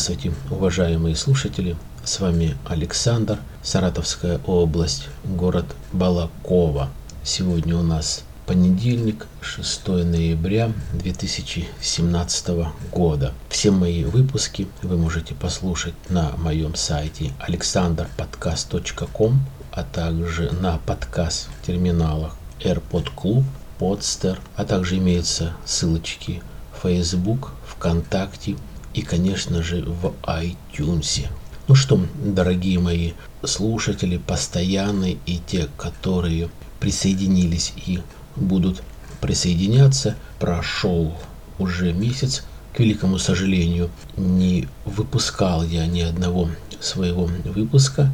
Здравствуйте, уважаемые слушатели! С вами Александр, Саратовская область, город Балакова. Сегодня у нас понедельник, 6 ноября 2017 года. Все мои выпуски вы можете послушать на моем сайте alexanderpodcast.com, а также на подкаст-терминалах AirPod Club, Podster, а также имеются ссылочки в Facebook, ВКонтакте и, конечно же, в iTunes. Ну что, дорогие мои слушатели, постоянные и те, которые присоединились и будут присоединяться, прошел уже месяц. К великому сожалению, не выпускал я ни одного своего выпуска.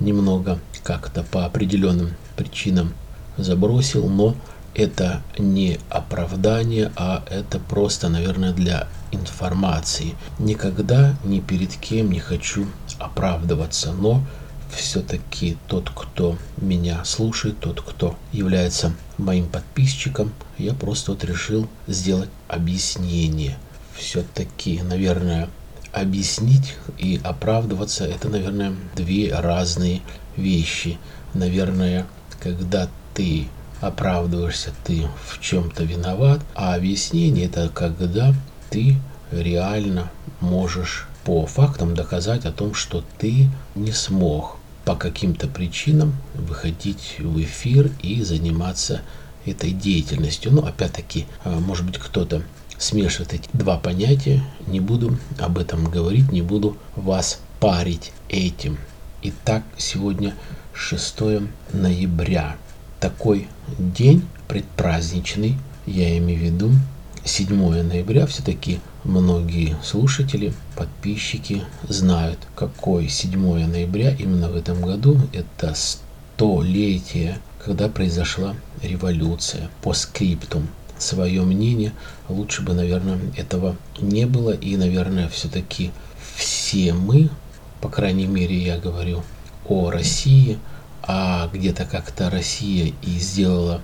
Немного как-то по определенным причинам забросил, но это не оправдание, а это просто, наверное, для информации. Никогда ни перед кем не хочу оправдываться, но все-таки тот, кто меня слушает, тот, кто является моим подписчиком, я просто вот решил сделать объяснение. Все-таки, наверное, объяснить и оправдываться это, наверное, две разные вещи. Наверное, когда ты оправдываешься, ты в чем-то виноват, а объяснение это когда ты реально можешь по фактам доказать о том, что ты не смог по каким-то причинам выходить в эфир и заниматься этой деятельностью. Ну, опять-таки, а, может быть, кто-то смешивает эти два понятия. Не буду об этом говорить, не буду вас парить этим. Итак, сегодня 6 ноября такой день предпраздничный, я имею в виду 7 ноября, все-таки многие слушатели, подписчики знают, какой 7 ноября именно в этом году. Это столетие, когда произошла революция по скриптум. Свое мнение, лучше бы, наверное, этого не было. И, наверное, все-таки все мы, по крайней мере, я говорю о России – а где-то как-то Россия и сделала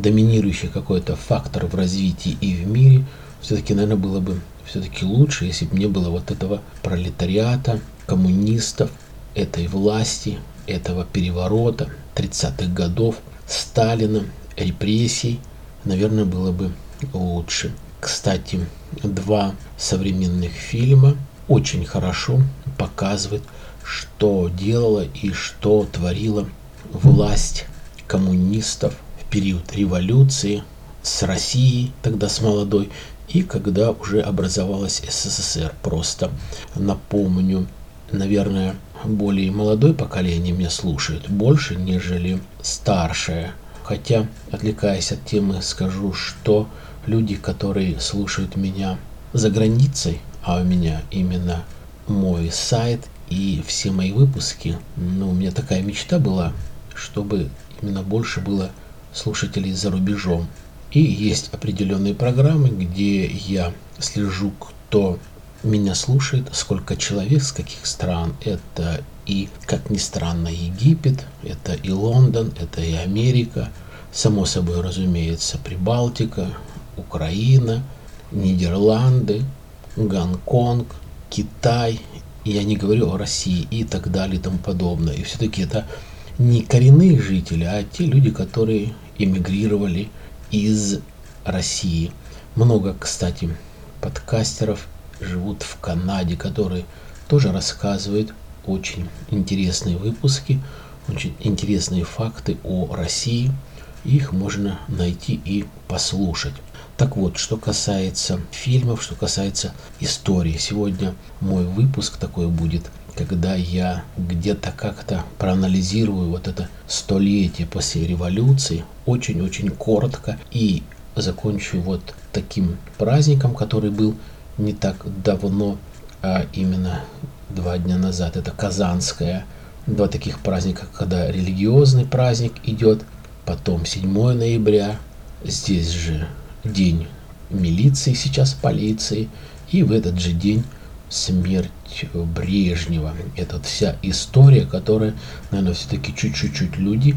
доминирующий какой-то фактор в развитии и в мире, все-таки, наверное, было бы все-таки лучше, если бы не было вот этого пролетариата, коммунистов, этой власти, этого переворота 30-х годов, Сталина, репрессий, наверное, было бы лучше. Кстати, два современных фильма очень хорошо показывают, что делала и что творила власть коммунистов период революции с Россией, тогда с молодой, и когда уже образовалась СССР. Просто напомню, наверное, более молодое поколение меня слушает больше, нежели старшее. Хотя, отвлекаясь от темы, скажу, что люди, которые слушают меня за границей, а у меня именно мой сайт и все мои выпуски, ну, у меня такая мечта была чтобы именно больше было слушателей за рубежом. И есть определенные программы, где я слежу, кто меня слушает, сколько человек, с каких стран. Это и, как ни странно, Египет, это и Лондон, это и Америка, само собой, разумеется, Прибалтика, Украина, Нидерланды, Гонконг, Китай. Я не говорю о России и так далее и тому подобное. И все-таки это не коренные жители, а те люди, которые эмигрировали из России. Много, кстати, подкастеров живут в Канаде, которые тоже рассказывают очень интересные выпуски, очень интересные факты о России. Их можно найти и послушать. Так вот, что касается фильмов, что касается истории. Сегодня мой выпуск такой будет когда я где-то как-то проанализирую вот это столетие после революции, очень-очень коротко, и закончу вот таким праздником, который был не так давно, а именно два дня назад. Это Казанская. Два таких праздника, когда религиозный праздник идет, потом 7 ноября, здесь же день милиции, сейчас полиции, и в этот же день смерть Брежнева. Это вся история, которая, наверное, все-таки чуть-чуть люди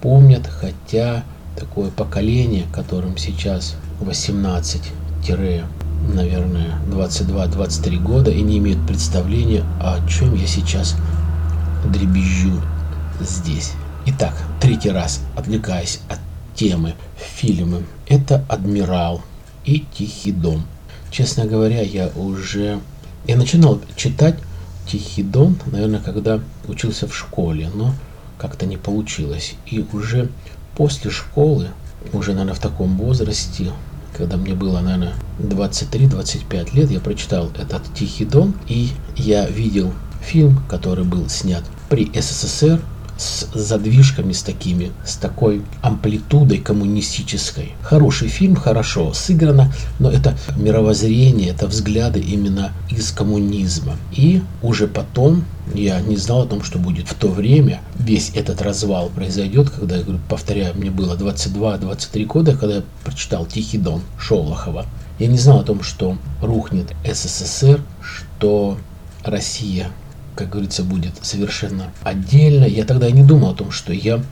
помнят, хотя такое поколение, которым сейчас 18 наверное, 22-23 года и не имеют представления, о чем я сейчас дребезжу здесь. Итак, третий раз отвлекаясь от темы фильмы. Это «Адмирал» и «Тихий дом». Честно говоря, я уже... Я начинал читать «Тихий дом», наверное, когда учился в школе, но как-то не получилось. И уже после школы, уже, наверное, в таком возрасте, когда мне было, наверное, 23-25 лет, я прочитал этот «Тихий дом», и я видел фильм, который был снят при СССР, с задвижками с такими, с такой амплитудой коммунистической. Хороший фильм, хорошо сыграно, но это мировоззрение, это взгляды именно из коммунизма. И уже потом я не знал о том, что будет в то время. Весь этот развал произойдет, когда, я говорю, повторяю, мне было 22-23 года, когда я прочитал «Тихий дон» Шолохова. Я не знал о том, что рухнет СССР, что Россия как говорится, будет совершенно отдельно. Я тогда не думал о том, что я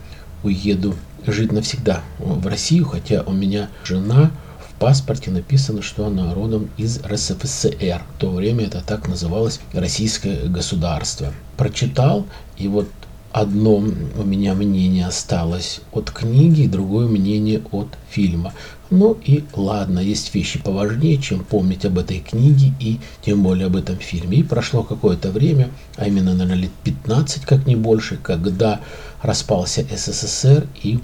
уеду жить навсегда в Россию, хотя у меня жена в паспорте написано, что она родом из РСФСР. В то время это так называлось российское государство. Прочитал, и вот одно у меня мнение осталось от книги, другое мнение от фильма. Ну и ладно, есть вещи поважнее, чем помнить об этой книге и тем более об этом фильме. И прошло какое-то время, а именно, наверное, лет 15, как не больше, когда распался СССР и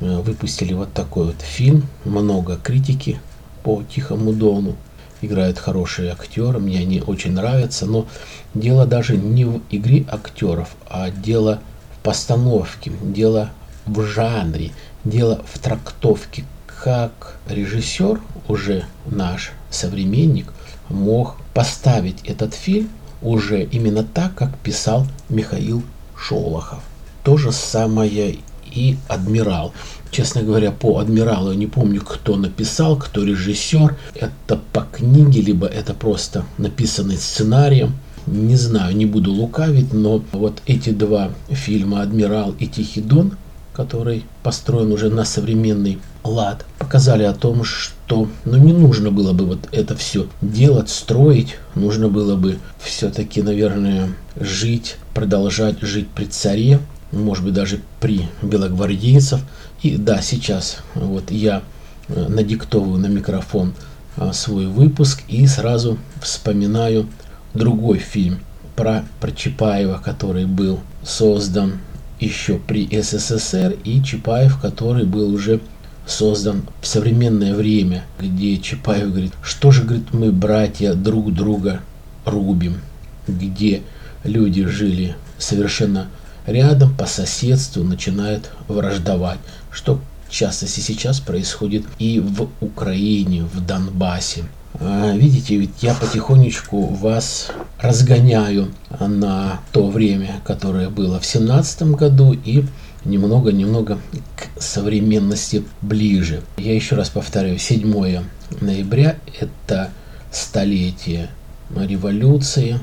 э, выпустили вот такой вот фильм. Много критики по Тихому Дону. Играют хорошие актеры, мне они очень нравятся, но дело даже не в игре актеров, а дело в постановке, дело в жанре, дело в трактовке как режиссер, уже наш современник, мог поставить этот фильм уже именно так, как писал Михаил Шолохов. То же самое и «Адмирал». Честно говоря, по «Адмиралу» я не помню, кто написал, кто режиссер. Это по книге, либо это просто написанный сценарием. Не знаю, не буду лукавить, но вот эти два фильма «Адмирал» и «Тихий дон», который построен уже на современный лад, показали о том, что ну, не нужно было бы вот это все делать, строить, нужно было бы все-таки, наверное, жить, продолжать жить при царе, может быть, даже при белогвардейцев. И да, сейчас вот я э, надиктовываю на микрофон а, свой выпуск и сразу вспоминаю другой фильм про, про Чапаева, который был создан еще при СССР, и Чапаев, который был уже создан в современное время, где Чапаев говорит, что же, говорит, мы, братья, друг друга рубим, где люди жили совершенно рядом, по соседству, начинают враждовать, что в частности сейчас происходит и в Украине, в Донбассе. А, видите, ведь я потихонечку вас разгоняю на то время, которое было в семнадцатом году и немного-немного к современности ближе. Я еще раз повторяю, 7 ноября – это столетие революции,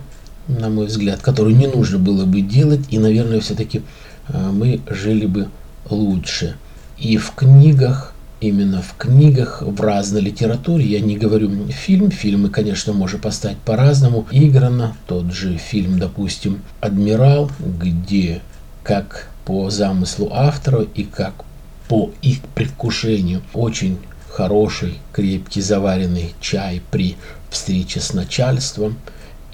на мой взгляд, которую не нужно было бы делать, и, наверное, все-таки а, мы жили бы лучше. И в книгах, именно в книгах, в разной литературе, я не говорю фильм, фильмы, конечно, можно поставить по-разному, играно, тот же фильм, допустим, «Адмирал», где как по замыслу автора и как по их предвкушению очень хороший, крепкий, заваренный чай при встрече с начальством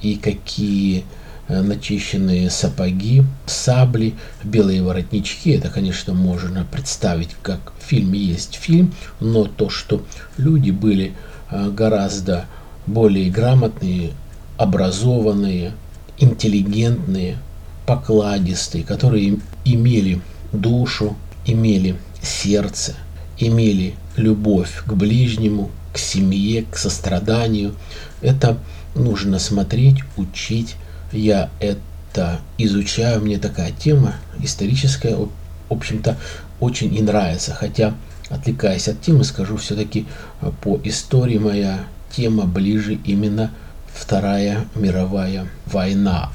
и какие э, начищенные сапоги, сабли, белые воротнички. Это, конечно, можно представить, как в фильме есть фильм, но то, что люди были э, гораздо более грамотные, образованные, интеллигентные, покладистые, которые имели душу, имели сердце, имели любовь к ближнему, к семье, к состраданию. Это нужно смотреть, учить. Я это изучаю, мне такая тема историческая, в общем-то, очень и нравится. Хотя, отвлекаясь от темы, скажу все-таки по истории моя тема ближе именно Вторая мировая война,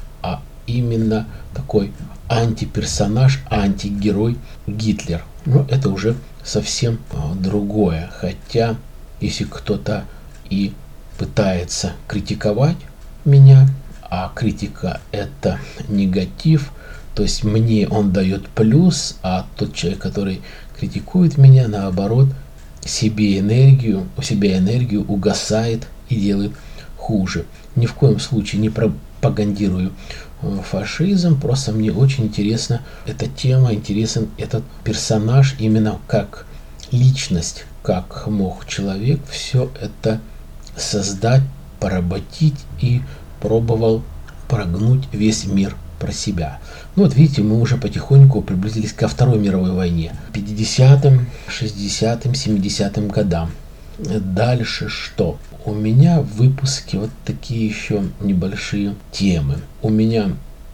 именно такой антиперсонаж, антигерой Гитлер. Но это уже совсем а, другое. Хотя, если кто-то и пытается критиковать меня, а критика это негатив, то есть мне он дает плюс, а тот человек, который критикует меня, наоборот, себе энергию, у себя энергию угасает и делает хуже. Ни в коем случае не пропагандирую фашизм, просто мне очень интересна эта тема, интересен этот персонаж именно как личность, как мог человек все это создать, поработить и пробовал прогнуть весь мир про себя. Ну вот видите, мы уже потихоньку приблизились ко Второй мировой войне. 50-м, 60-м, 70-м годам. Дальше что? У меня в выпуске вот такие еще небольшие темы. У меня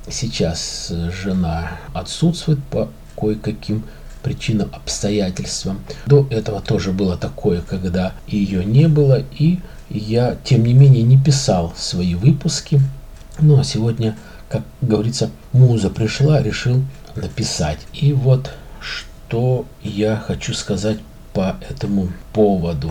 сейчас жена отсутствует по кое-каким причинам, обстоятельствам. До этого тоже было такое, когда ее не было, и я, тем не менее, не писал свои выпуски. Ну а сегодня, как говорится, муза пришла, решил написать. И вот что я хочу сказать по этому поводу.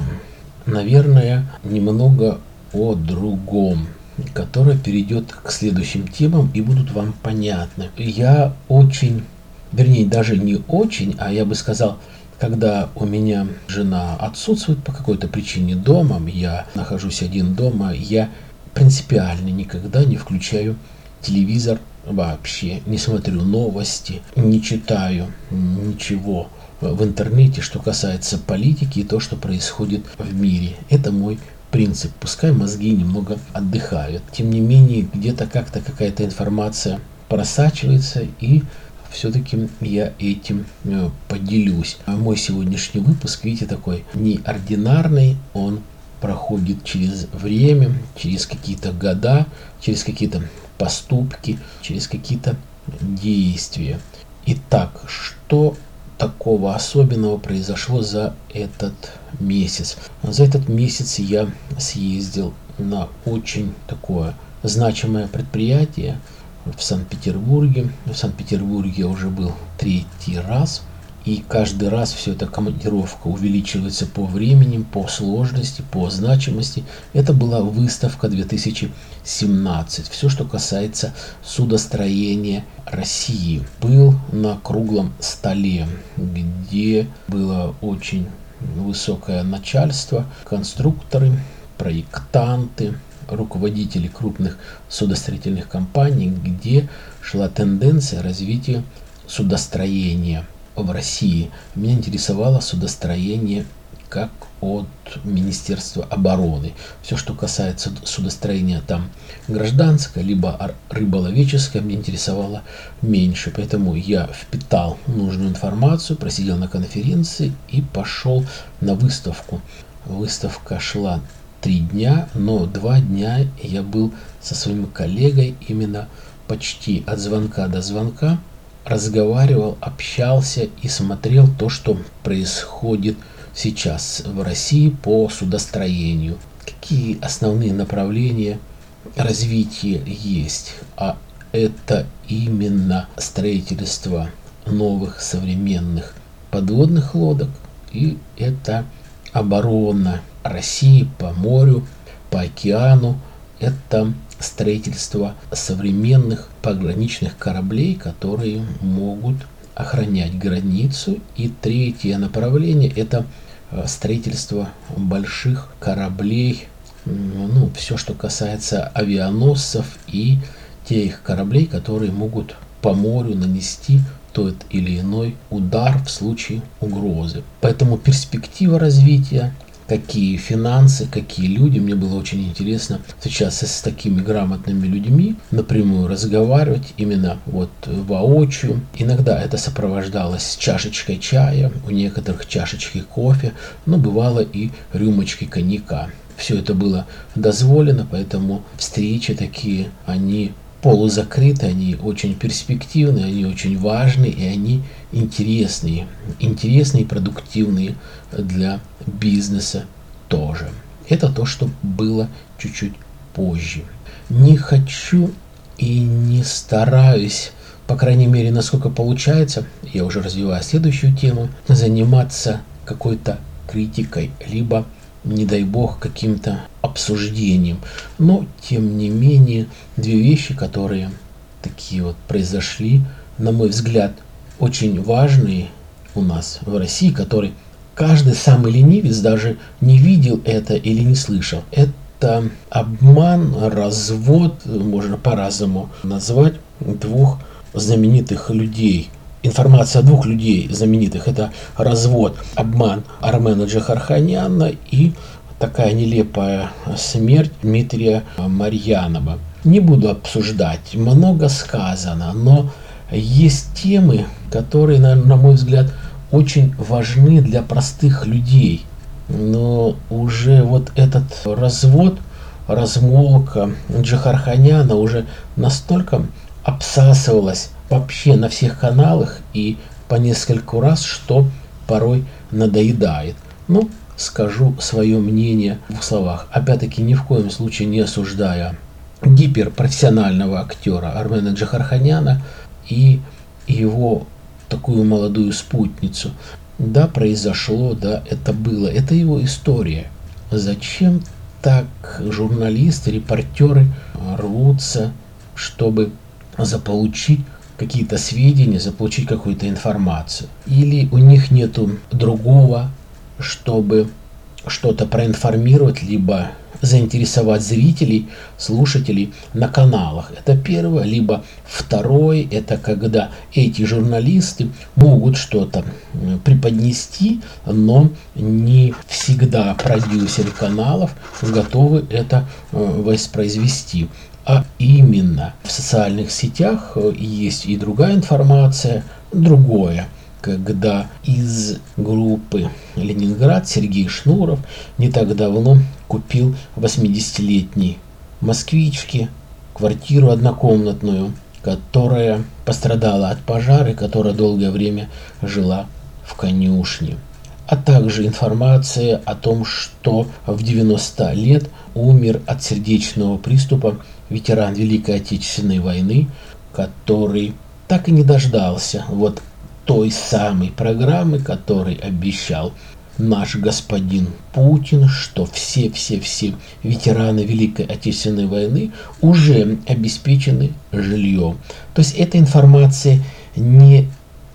Наверное, немного о другом, которое перейдет к следующим темам и будут вам понятны. Я очень, вернее, даже не очень, а я бы сказал, когда у меня жена отсутствует по какой-то причине дома, я нахожусь один дома, я принципиально никогда не включаю телевизор вообще, не смотрю новости, не читаю ничего в интернете, что касается политики и то, что происходит в мире. Это мой принцип. Пускай мозги немного отдыхают. Тем не менее, где-то как-то какая-то информация просачивается и все-таки я этим э, поделюсь. А мой сегодняшний выпуск, видите, такой неординарный, он проходит через время, через какие-то года, через какие-то поступки, через какие-то действия. Итак, что такого особенного произошло за этот месяц? За этот месяц я съездил на очень такое значимое предприятие в Санкт-Петербурге. В Санкт-Петербурге я уже был третий раз. И каждый раз все эта командировка увеличивается по времени, по сложности, по значимости. Это была выставка 2017. Все, что касается судостроения России. Был на круглом столе, где было очень высокое начальство, конструкторы, проектанты, руководители крупных судостроительных компаний, где шла тенденция развития судостроения – в России. Меня интересовало судостроение как от Министерства обороны. Все, что касается судостроения там гражданское, либо рыболовеческое, мне интересовало меньше. Поэтому я впитал нужную информацию, просидел на конференции и пошел на выставку. Выставка шла три дня, но два дня я был со своим коллегой именно почти от звонка до звонка разговаривал, общался и смотрел то, что происходит сейчас в России по судостроению. Какие основные направления развития есть. А это именно строительство новых современных подводных лодок и это оборона России по морю, по океану, это строительство современных пограничных кораблей, которые могут охранять границу. И третье направление – это э, строительство больших кораблей, ну, все, что касается авианосцев и тех кораблей, которые могут по морю нанести тот или иной удар в случае угрозы. Поэтому перспектива развития какие финансы, какие люди. Мне было очень интересно сейчас с такими грамотными людьми напрямую разговаривать, именно вот воочию. Иногда это сопровождалось чашечкой чая, у некоторых чашечкой кофе, но бывало и рюмочкой коньяка. Все это было дозволено, поэтому встречи такие, они полузакрыты, они очень перспективные, они очень важные и они интересные. Интересные и продуктивные для бизнеса тоже. Это то, что было чуть-чуть позже. Не хочу и не стараюсь, по крайней мере, насколько получается, я уже развиваю следующую тему, заниматься какой-то критикой, либо, не дай бог, каким-то обсуждением. Но, тем не менее, две вещи, которые такие вот произошли, на мой взгляд, очень важные у нас в России, которые каждый самый ленивец даже не видел это или не слышал. Это обман, развод, можно по-разному назвать, двух знаменитых людей. Информация о двух людей знаменитых – это развод, обман Армена Джахарханяна и такая нелепая смерть Дмитрия Марьянова. Не буду обсуждать, много сказано, но есть темы, которые, на мой взгляд, очень важны для простых людей. Но уже вот этот развод, размолка Джихарханяна уже настолько обсасывалась вообще на всех каналах и по нескольку раз, что порой надоедает. Ну, скажу свое мнение в словах. Опять-таки, ни в коем случае не осуждая гиперпрофессионального актера Армена Джахарханяна и его такую молодую спутницу. Да, произошло, да, это было, это его история. Зачем так журналисты, репортеры рвутся, чтобы заполучить какие-то сведения, заполучить какую-то информацию. Или у них нету другого, чтобы что-то проинформировать, либо заинтересовать зрителей, слушателей на каналах. Это первое. Либо второе, это когда эти журналисты могут что-то преподнести, но не всегда продюсеры каналов готовы это э, воспроизвести. А именно в социальных сетях э, есть и другая информация, другое – когда из группы Ленинград Сергей Шнуров не так давно купил 80-летней москвичке квартиру однокомнатную, которая пострадала от пожара и которая долгое время жила в конюшне. А также информация о том, что в 90 лет умер от сердечного приступа ветеран Великой Отечественной войны, который так и не дождался вот той самой программы, который обещал наш господин Путин, что все-все-все ветераны Великой Отечественной войны уже обеспечены жильем. То есть эта информация не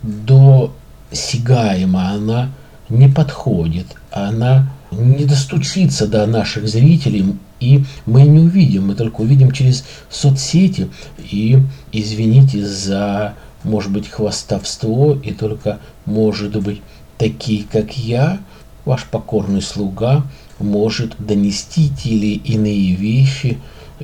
досягаема, она не подходит, она не достучится до наших зрителей, и мы не увидим, мы только увидим через соцсети. И извините за может быть хвастовство, и только, может быть, такие, как я, ваш покорный слуга, может донести те или иные вещи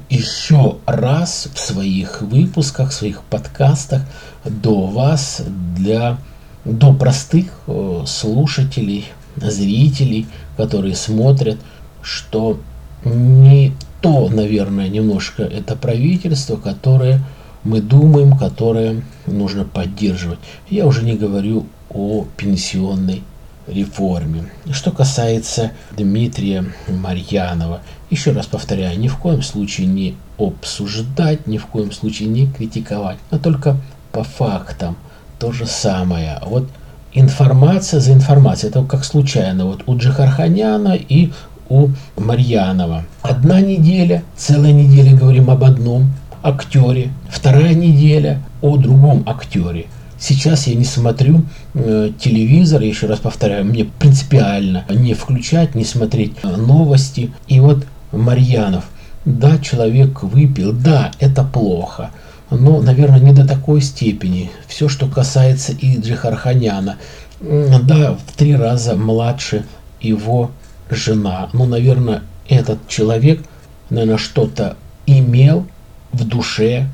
еще раз в своих выпусках, в своих подкастах до вас, для, до простых э, слушателей, зрителей, которые смотрят, что не то, наверное, немножко это правительство, которое мы думаем, которые нужно поддерживать. Я уже не говорю о пенсионной реформе. Что касается Дмитрия Марьянова, еще раз повторяю, ни в коем случае не обсуждать, ни в коем случае не критиковать, а только по фактам то же самое. Вот информация за информацией, это как случайно, вот у Джихарханяна и у Марьянова. Одна неделя, целая неделя говорим об одном, актере, вторая неделя о другом актере. Сейчас я не смотрю э, телевизор, еще раз повторяю, мне принципиально не включать, не смотреть э, новости. И вот Марьянов, да, человек выпил, да, это плохо, но, наверное, не до такой степени. Все, что касается и Джихарханяна, да, в три раза младше его жена. Ну, наверное, этот человек, наверное, что-то имел, в душе,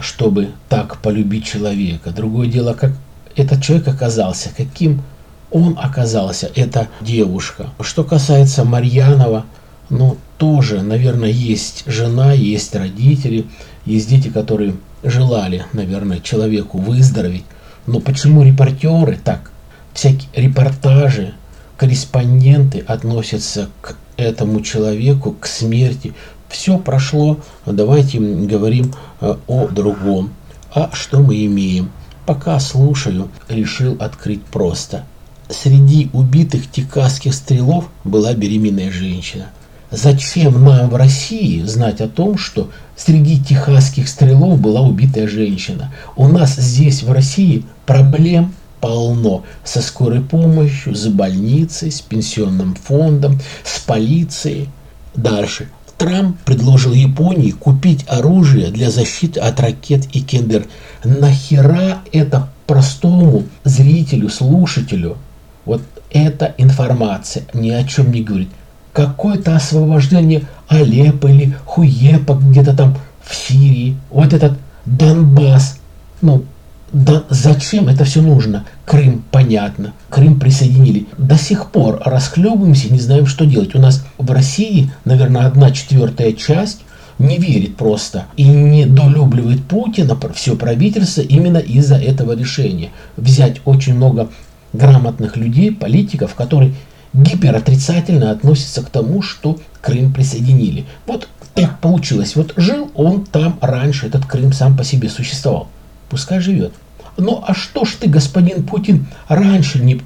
чтобы так полюбить человека. Другое дело, как этот человек оказался, каким он оказался, эта девушка. Что касается Марьянова, ну, тоже, наверное, есть жена, есть родители, есть дети, которые желали, наверное, человеку выздороветь. Но почему репортеры так, всякие репортажи, корреспонденты относятся к этому человеку, к смерти все прошло, давайте говорим э, о другом. А что мы имеем? Пока слушаю, решил открыть просто. Среди убитых техасских стрелов была беременная женщина. Зачем нам в России знать о том, что среди техасских стрелов была убитая женщина? У нас здесь в России проблем полно со скорой помощью, с больницей, с пенсионным фондом, с полицией. Дальше. Трамп предложил Японии купить оружие для защиты от ракет и кендер. Нахера это простому зрителю, слушателю? Вот эта информация ни о чем не говорит какое-то освобождение Алеппо или Хуепа где-то там в Сирии, вот этот Донбасс. Ну, да зачем это все нужно? Крым, понятно. Крым присоединили. До сих пор расхлебываемся, не знаем, что делать. У нас в России, наверное, одна четвертая часть не верит просто и не долюбливает Путина, все правительство именно из-за этого решения. Взять очень много грамотных людей, политиков, которые гиперотрицательно относится к тому, что Крым присоединили. Вот так получилось. Вот жил он там раньше, этот Крым сам по себе существовал. Пускай живет. Ну а что ж ты, господин Путин, раньше не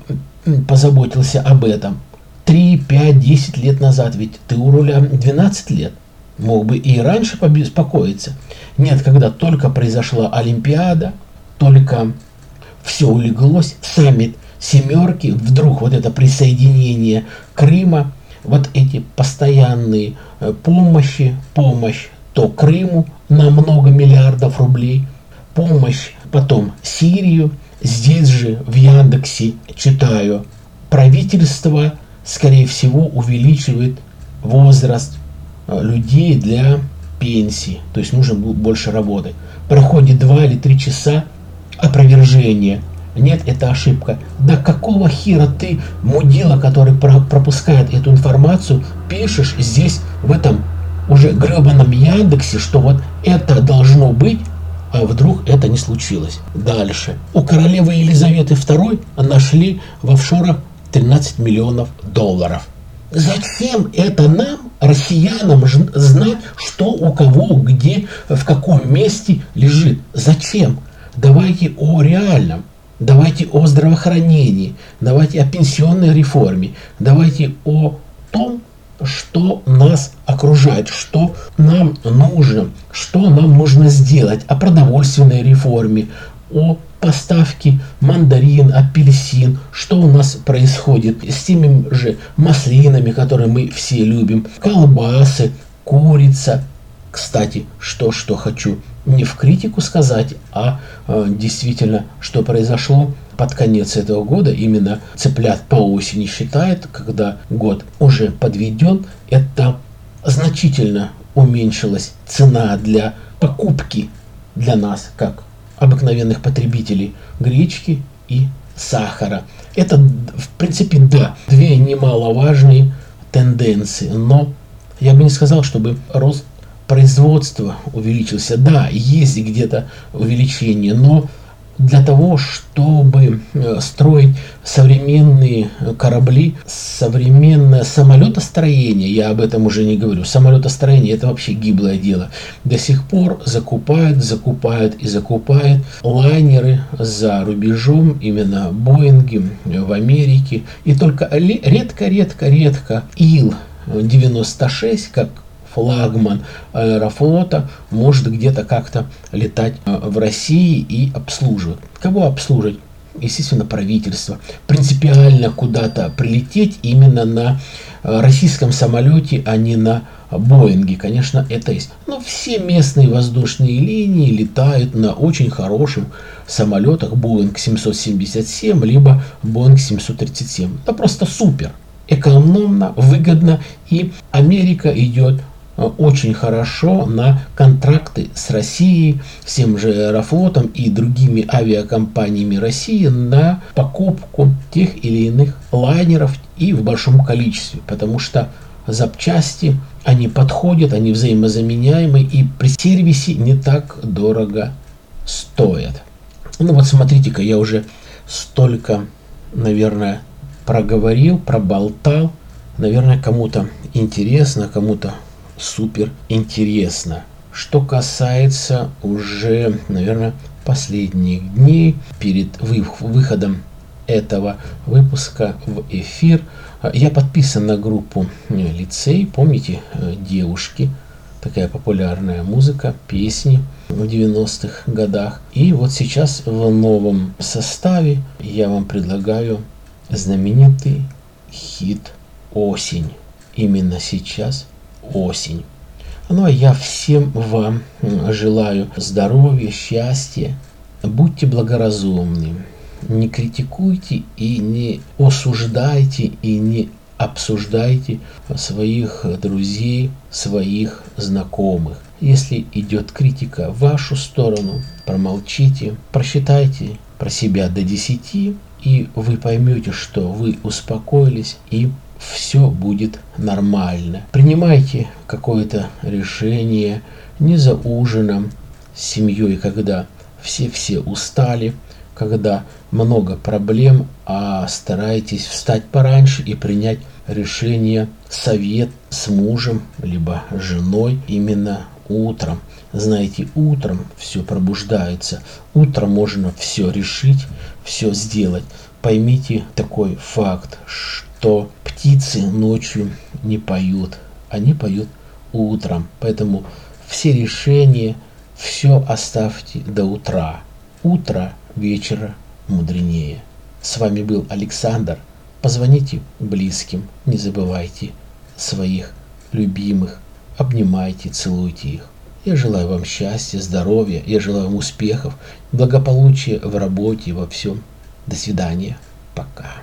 позаботился об этом? 3, 5, 10 лет назад, ведь ты у руля 12 лет. Мог бы и раньше побеспокоиться. Нет, когда только произошла Олимпиада, только все улеглось, саммит семерки, вдруг вот это присоединение Крыма, вот эти постоянные э, помощи, помощь то Крыму на много миллиардов рублей, помощь потом Сирию, здесь же в Яндексе читаю, правительство, скорее всего, увеличивает возраст э, людей для пенсии, то есть нужно больше работать. Проходит 2 или 3 часа опровержения нет, это ошибка. Да какого хера ты, мудила, который про пропускает эту информацию, пишешь здесь, в этом уже гребаном Яндексе, что вот это должно быть, а вдруг это не случилось. Дальше. У королевы Елизаветы II нашли в офшорах 13 миллионов долларов. Зачем это нам, россиянам, знать, что у кого, где, в каком месте лежит? Зачем? Давайте о реальном. Давайте о здравоохранении, давайте о пенсионной реформе, давайте о том, что нас окружает, что нам нужно, что нам нужно сделать, о продовольственной реформе, о поставке мандарин, апельсин, что у нас происходит с теми же маслинами, которые мы все любим, колбасы, курица. Кстати, что, что хочу не в критику сказать, а э, действительно, что произошло под конец этого года, именно цыплят по осени считает, когда год уже подведен, это значительно уменьшилась цена для покупки для нас, как обыкновенных потребителей, гречки и сахара. Это, в принципе, да, две немаловажные тенденции, но я бы не сказал, чтобы рост производство увеличился. Да, есть где-то увеличение, но для того, чтобы э, строить современные корабли, современное самолетостроение, я об этом уже не говорю, самолетостроение это вообще гиблое дело, до сих пор закупают, закупают и закупают лайнеры за рубежом, именно Боинги в Америке, и только редко-редко-редко Ил-96, как флагман аэрофлота может где-то как-то летать э, в России и обслуживать. Кого обслуживать? естественно, правительство, принципиально куда-то прилететь именно на э, российском самолете, а не на Боинге. Конечно, это есть. Но все местные воздушные линии летают на очень хороших самолетах Боинг 777, либо Боинг 737. Это просто супер. Экономно, выгодно, и Америка идет очень хорошо на контракты с Россией, с тем же Аэрофлотом и другими авиакомпаниями России на покупку тех или иных лайнеров и в большом количестве, потому что запчасти, они подходят, они взаимозаменяемы и при сервисе не так дорого стоят. Ну вот смотрите-ка, я уже столько, наверное, проговорил, проболтал. Наверное, кому-то интересно, кому-то супер интересно. Что касается уже, наверное, последних дней перед выходом этого выпуска в эфир, Я подписан на группу лицей, помните, девушки, такая популярная музыка, песни в 90-х годах. И вот сейчас в новом составе я вам предлагаю знаменитый хит «Осень». Именно сейчас осень. Ну а я всем вам желаю здоровья, счастья. Будьте благоразумны. Не критикуйте и не осуждайте и не обсуждайте своих друзей, своих знакомых. Если идет критика в вашу сторону, промолчите, просчитайте про себя до 10, и вы поймете, что вы успокоились и все будет нормально. Принимайте какое-то решение не за ужином с семьей, когда все-все устали, когда много проблем, а старайтесь встать пораньше и принять решение, совет с мужем, либо женой именно утром. Знаете, утром все пробуждается, утром можно все решить, все сделать. Поймите такой факт, что птицы ночью не поют, они поют утром. Поэтому все решения, все оставьте до утра. Утро вечера мудренее. С вами был Александр. Позвоните близким, не забывайте своих любимых, обнимайте, целуйте их. Я желаю вам счастья, здоровья, я желаю вам успехов, благополучия в работе, во всем. До свидания. Пока.